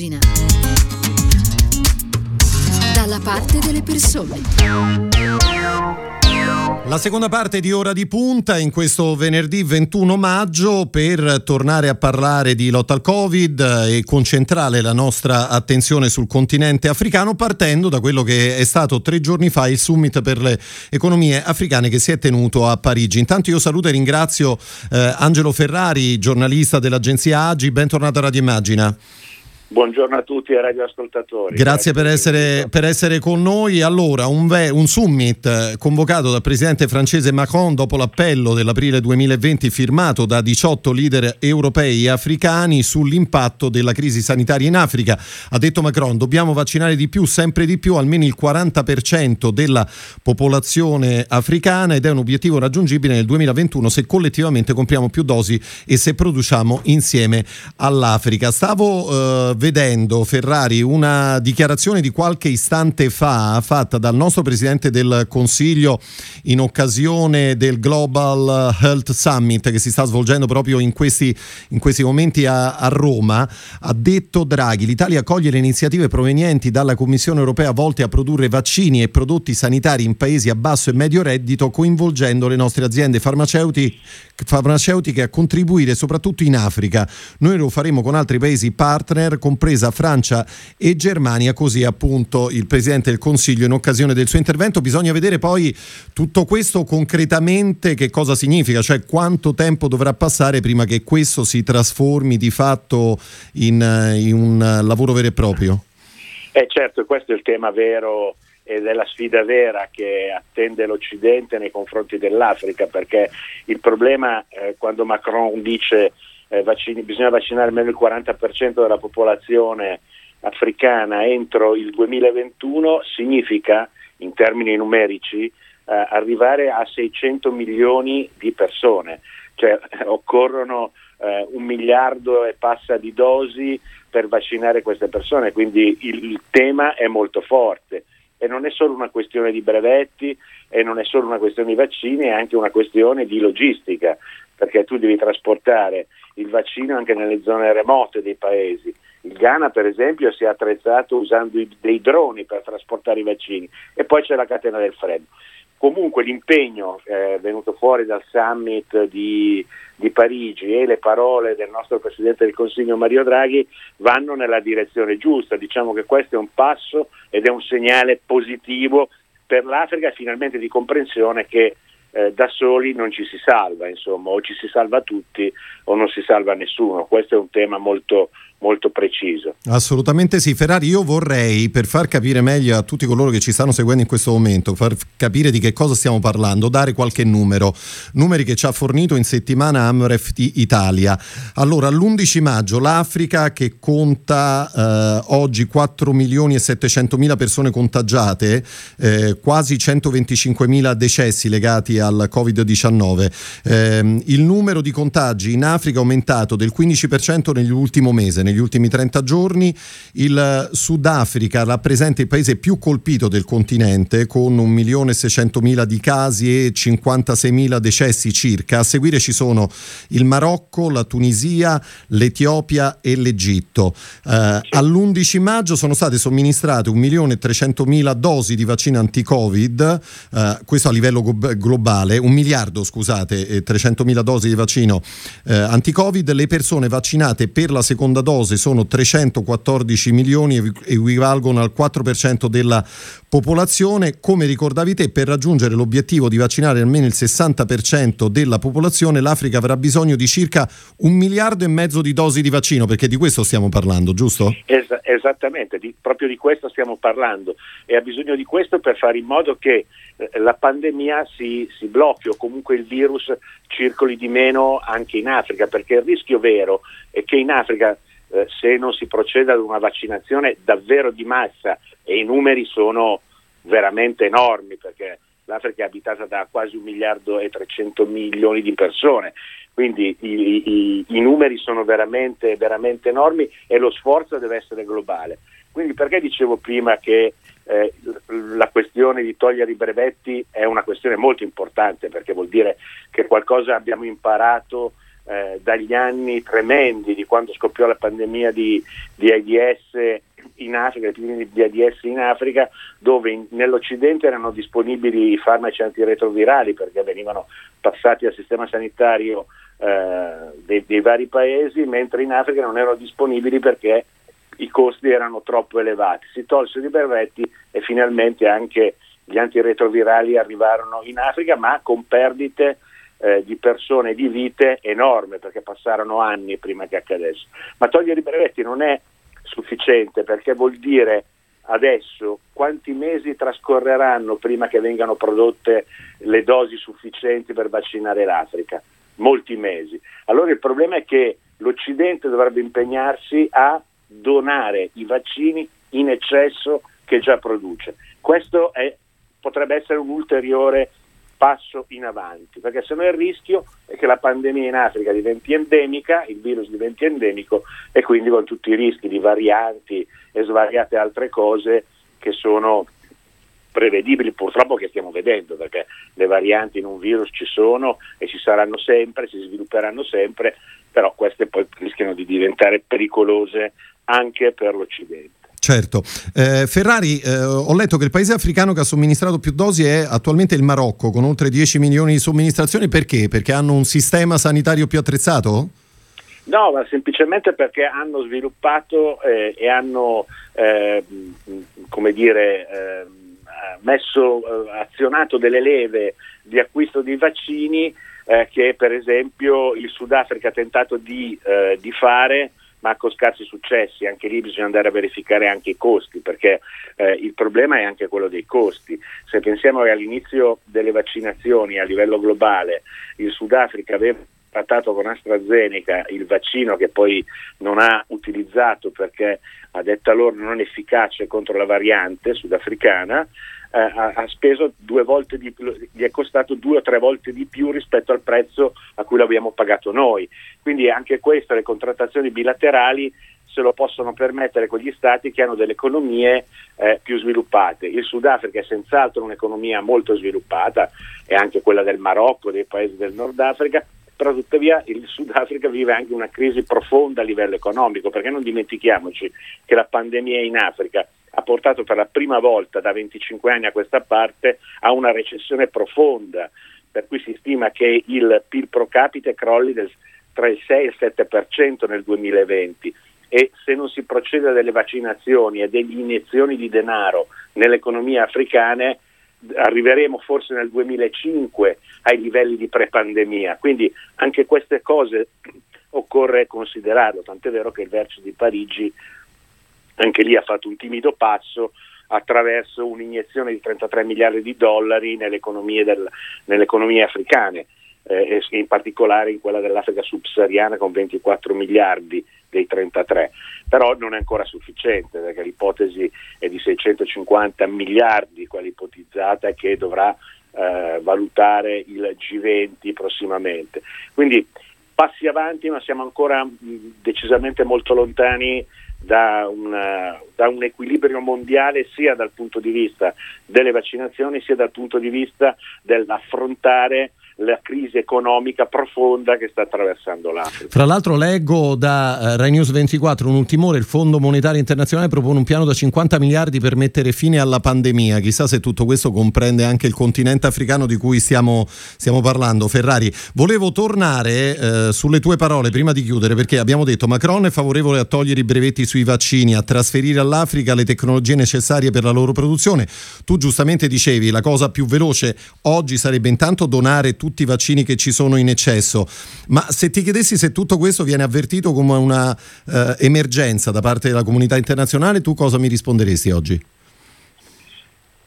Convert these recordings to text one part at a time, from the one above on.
immagina. Dalla parte delle persone. La seconda parte di Ora di Punta in questo venerdì 21 maggio per tornare a parlare di lotta al Covid e concentrare la nostra attenzione sul continente africano partendo da quello che è stato tre giorni fa il summit per le economie africane che si è tenuto a Parigi. Intanto io saluto e ringrazio eh, Angelo Ferrari, giornalista dell'agenzia Agi, bentornato a Radio Immagina. Buongiorno a tutti ai radioascoltatori. Grazie, Grazie per, essere, per, essere, con noi. Allora, un, ve, un, summit eh, convocato dal presidente francese Macron dopo l'appello dell'aprile 2020 firmato da 18 leader europei e africani sull'impatto della crisi sanitaria in Africa. Ha detto Macron, dobbiamo vaccinare di più, sempre di più, almeno il 40% della popolazione africana ed è un obiettivo raggiungibile nel 2021 se collettivamente compriamo più dosi e se produciamo insieme all'Africa. Stavo... Eh, vedendo Ferrari una dichiarazione di qualche istante fa fatta dal nostro Presidente del Consiglio in occasione del Global Health Summit che si sta svolgendo proprio in questi, in questi momenti a, a Roma. Ha detto Draghi, l'Italia accoglie le iniziative provenienti dalla Commissione europea volte a produrre vaccini e prodotti sanitari in paesi a basso e medio reddito coinvolgendo le nostre aziende farmaceutiche farmaceutiche a contribuire soprattutto in Africa. Noi lo faremo con altri paesi partner, compresa Francia e Germania, così appunto il Presidente del Consiglio in occasione del suo intervento. Bisogna vedere poi tutto questo concretamente che cosa significa, cioè quanto tempo dovrà passare prima che questo si trasformi di fatto in, in un lavoro vero e proprio. Eh certo, questo è il tema vero ed è la sfida vera che attende l'Occidente nei confronti dell'Africa, perché il problema eh, quando Macron dice eh, vaccini, bisogna vaccinare almeno il 40% della popolazione africana entro il 2021 significa, in termini numerici, eh, arrivare a 600 milioni di persone, cioè occorrono eh, un miliardo e passa di dosi per vaccinare queste persone, quindi il, il tema è molto forte e non è solo una questione di brevetti e non è solo una questione di vaccini, è anche una questione di logistica, perché tu devi trasportare il vaccino anche nelle zone remote dei paesi. Il Ghana, per esempio, si è attrezzato usando dei droni per trasportare i vaccini e poi c'è la catena del freddo. Comunque l'impegno eh, venuto fuori dal summit di, di, Parigi e le parole del nostro Presidente del Consiglio Mario Draghi vanno nella direzione giusta. Diciamo che questo è un passo ed è un segnale positivo per l'Africa finalmente di comprensione che eh, da soli non ci si salva, insomma, o ci si salva tutti o non si salva nessuno. Questo è un tema molto, molto preciso. Assolutamente sì. Ferrari, io vorrei, per far capire meglio a tutti coloro che ci stanno seguendo in questo momento, far capire di che cosa stiamo parlando, dare qualche numero. Numeri che ci ha fornito in settimana Amref Italia. Allora, l'11 maggio l'Africa che conta eh, oggi 4 milioni e 700 mila persone contagiate, eh, quasi 125 mila decessi legati al Covid-19. Eh, il numero di contagi in Africa è aumentato del 15% nell'ultimo mese negli ultimi 30 giorni. Il Sudafrica rappresenta il paese più colpito del continente con 1.600.000 di casi e 56.000 decessi circa. A seguire ci sono il Marocco, la Tunisia, l'Etiopia e l'Egitto. Eh, all'11 maggio sono state somministrate 1.300.000 dosi di vaccino anti-Covid, eh, questo a livello globale, un miliardo scusate, e 300.000 dosi di vaccino eh, anti-Covid. Le persone vaccinate per la seconda dose sono 314 milioni e equivalgono al 4% della popolazione. Come ricordavi te, per raggiungere l'obiettivo di vaccinare almeno il 60% della popolazione, l'Africa avrà bisogno di circa un miliardo e mezzo di dosi di vaccino, perché di questo stiamo parlando, giusto? Es- esattamente, di, proprio di questo stiamo parlando e ha bisogno di questo per fare in modo che eh, la pandemia si, si blocchi o comunque il virus circoli di meno anche in Africa, perché il rischio vero è che in Africa eh, se non si procede ad una vaccinazione davvero di massa e i numeri sono veramente enormi perché l'Africa è abitata da quasi un miliardo e 300 milioni di persone, quindi i, i, i numeri sono veramente, veramente, enormi e lo sforzo deve essere globale. Quindi perché dicevo prima che eh, la questione di togliere i brevetti è una questione molto importante perché vuol dire che qualcosa abbiamo imparato eh, dagli anni tremendi di quando scoppiò la pandemia di, di AIDS in Africa, di AIDS in Africa, dove in, nell'Occidente erano disponibili i farmaci antiretrovirali perché venivano passati al sistema sanitario eh, dei, dei vari paesi, mentre in Africa non erano disponibili perché i costi erano troppo elevati. Si tolsero i brevetti e finalmente anche gli antiretrovirali arrivarono in Africa, ma con perdite eh, di persone, di vite enorme, perché passarono anni prima che accadesse. Ma togliere i brevetti non è sufficiente perché vuol dire adesso quanti mesi trascorreranno prima che vengano prodotte le dosi sufficienti per vaccinare l'Africa? Molti mesi. Allora il problema è che l'Occidente dovrebbe impegnarsi a donare i vaccini in eccesso che già produce. Questo è, potrebbe essere un ulteriore passo in avanti, perché se no il rischio è che la pandemia in Africa diventi endemica, il virus diventi endemico e quindi con tutti i rischi di varianti e svariate altre cose che sono prevedibili purtroppo che stiamo vedendo perché le varianti in un virus ci sono e ci saranno sempre, si svilupperanno sempre, però queste poi rischiano di diventare pericolose anche per l'Occidente. Certo. Eh, Ferrari, eh, ho letto che il paese africano che ha somministrato più dosi è attualmente il Marocco, con oltre 10 milioni di somministrazioni. Perché? Perché hanno un sistema sanitario più attrezzato? No, ma semplicemente perché hanno sviluppato eh, e hanno, eh, come dire, eh, messo, eh, azionato delle leve di acquisto di vaccini che per esempio il Sudafrica ha tentato di, di fare ma con scarsi successi. Anche lì bisogna andare a verificare anche i costi, perché eh, il problema è anche quello dei costi. Se pensiamo che all'inizio delle vaccinazioni a livello globale il Sudafrica aveva trattato con AstraZeneca il vaccino che poi non ha utilizzato perché a detta loro non efficace contro la variante sudafricana, eh, ha, ha, speso due volte di più, gli è costato due o tre volte di più rispetto al prezzo a cui l'abbiamo pagato noi. Quindi anche questo, le contrattazioni bilaterali se lo possono permettere quegli stati che hanno delle economie eh, più sviluppate. Il Sudafrica è senz'altro un'economia molto sviluppata, e anche quella del Marocco, dei paesi del Nord Africa, però tuttavia il Sudafrica vive anche una crisi profonda a livello economico, perché non dimentichiamoci che la pandemia in Africa ha portato per la prima volta da 25 anni a questa parte a una recessione profonda, per cui si stima che il PIL pro capite crolli del, tra il 6 e il 7% nel 2020 e se non si procede a delle vaccinazioni e delle iniezioni di denaro nelle economie africane arriveremo forse nel 2005 ai livelli di pre-pandemia. Quindi anche queste cose occorre considerarlo, tant'è vero che il vertice di Parigi anche lì ha fatto un timido passo attraverso un'iniezione di 33 miliardi di dollari nelle economie, del, nelle economie africane eh, in particolare in quella dell'Africa subsahariana con 24 miliardi dei 33, però non è ancora sufficiente perché l'ipotesi è di 650 miliardi, quella ipotizzata che dovrà eh, valutare il G20 prossimamente. Quindi passi avanti ma siamo ancora mh, decisamente molto lontani da, una, da, un equilibrio mondiale sia dal punto di vista delle vaccinazioni sia dal punto di vista dell'affrontare la crisi economica profonda che sta attraversando l'Africa. Fra l'altro leggo da uh, Rai News 24 un ultimore, il Fondo Monetario Internazionale propone un piano da 50 miliardi per mettere fine alla pandemia, chissà se tutto questo comprende anche il continente africano di cui stiamo, stiamo parlando. Ferrari, volevo tornare uh, sulle tue parole prima di chiudere perché abbiamo detto Macron è favorevole a togliere i brevetti sui vaccini, a trasferire all'Africa le tecnologie necessarie per la loro produzione. Tu giustamente dicevi la cosa più veloce oggi sarebbe intanto donare tutto tutti i vaccini che ci sono in eccesso. Ma se ti chiedessi se tutto questo viene avvertito come una eh, emergenza da parte della comunità internazionale, tu cosa mi risponderesti oggi?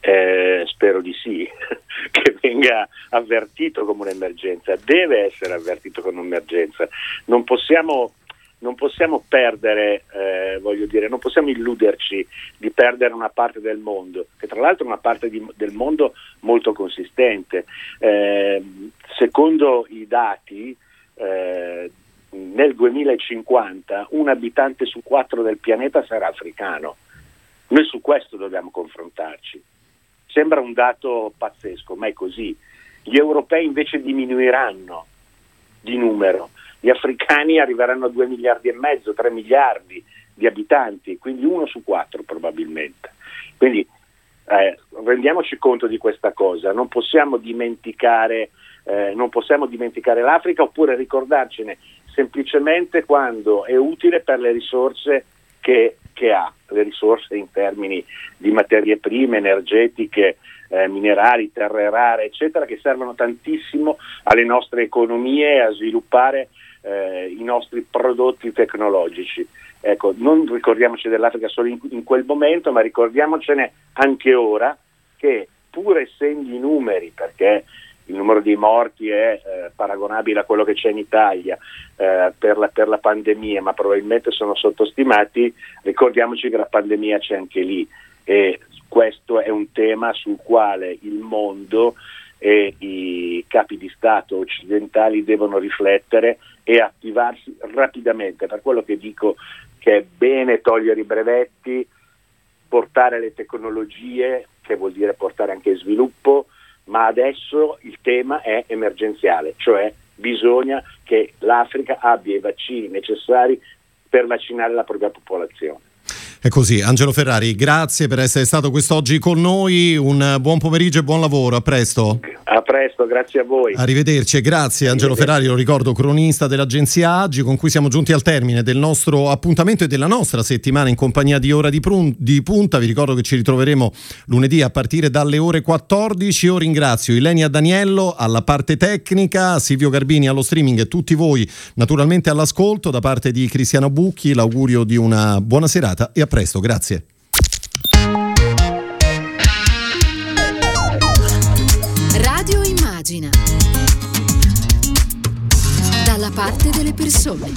Eh, spero di sì, che venga avvertito come un'emergenza, deve essere avvertito come un'emergenza. Non possiamo non possiamo perdere, eh, voglio dire, non possiamo illuderci di perdere una parte del mondo, che tra l'altro è una parte di, del mondo molto consistente. Eh, secondo i dati, eh, nel 2050 un abitante su quattro del pianeta sarà africano. Noi su questo dobbiamo confrontarci. Sembra un dato pazzesco, ma è così. Gli europei invece diminuiranno di numero gli africani arriveranno a 2 miliardi e mezzo, 3 miliardi di abitanti, quindi uno su quattro probabilmente. Quindi eh, rendiamoci conto di questa cosa, non possiamo dimenticare, eh, non possiamo dimenticare l'Africa oppure ricordarcene semplicemente quando è utile per le risorse che, che ha, le risorse in termini di materie prime, energetiche, eh, minerali, terre rare, eccetera, che servono tantissimo alle nostre economie e a sviluppare eh, i nostri prodotti tecnologici. Ecco, non ricordiamoci dell'Africa solo in, in, quel momento, ma ricordiamocene anche ora che pur essendo i numeri, perché il numero di morti è eh, paragonabile a quello che c'è in Italia eh, per, la, per la pandemia, ma probabilmente sono sottostimati, ricordiamoci che la pandemia c'è anche lì e questo è un tema sul quale il mondo e i capi di Stato occidentali devono riflettere e attivarsi rapidamente. Per quello che dico che è bene togliere i brevetti, portare le tecnologie, che vuol dire portare anche sviluppo, ma adesso il tema è emergenziale, cioè bisogna che l'Africa abbia i vaccini necessari per vaccinare la propria popolazione. È così, Angelo Ferrari, grazie per essere stato quest'oggi con noi, un buon pomeriggio e buon lavoro, a presto. A presto, grazie a voi. Arrivederci e grazie Angelo Ferrari, lo ricordo, cronista dell'agenzia Agi, con cui siamo giunti al termine del nostro appuntamento e della nostra settimana in compagnia di Ora di, Prun- di Punta. Vi ricordo che ci ritroveremo lunedì a partire dalle ore 14. Io ringrazio Ilenia Daniello alla parte tecnica, Silvio Garbini allo streaming e tutti voi naturalmente all'ascolto. Da parte di Cristiano Bucchi l'augurio di una buona serata e a presto, grazie. Radio Immagina. Dalla parte delle persone.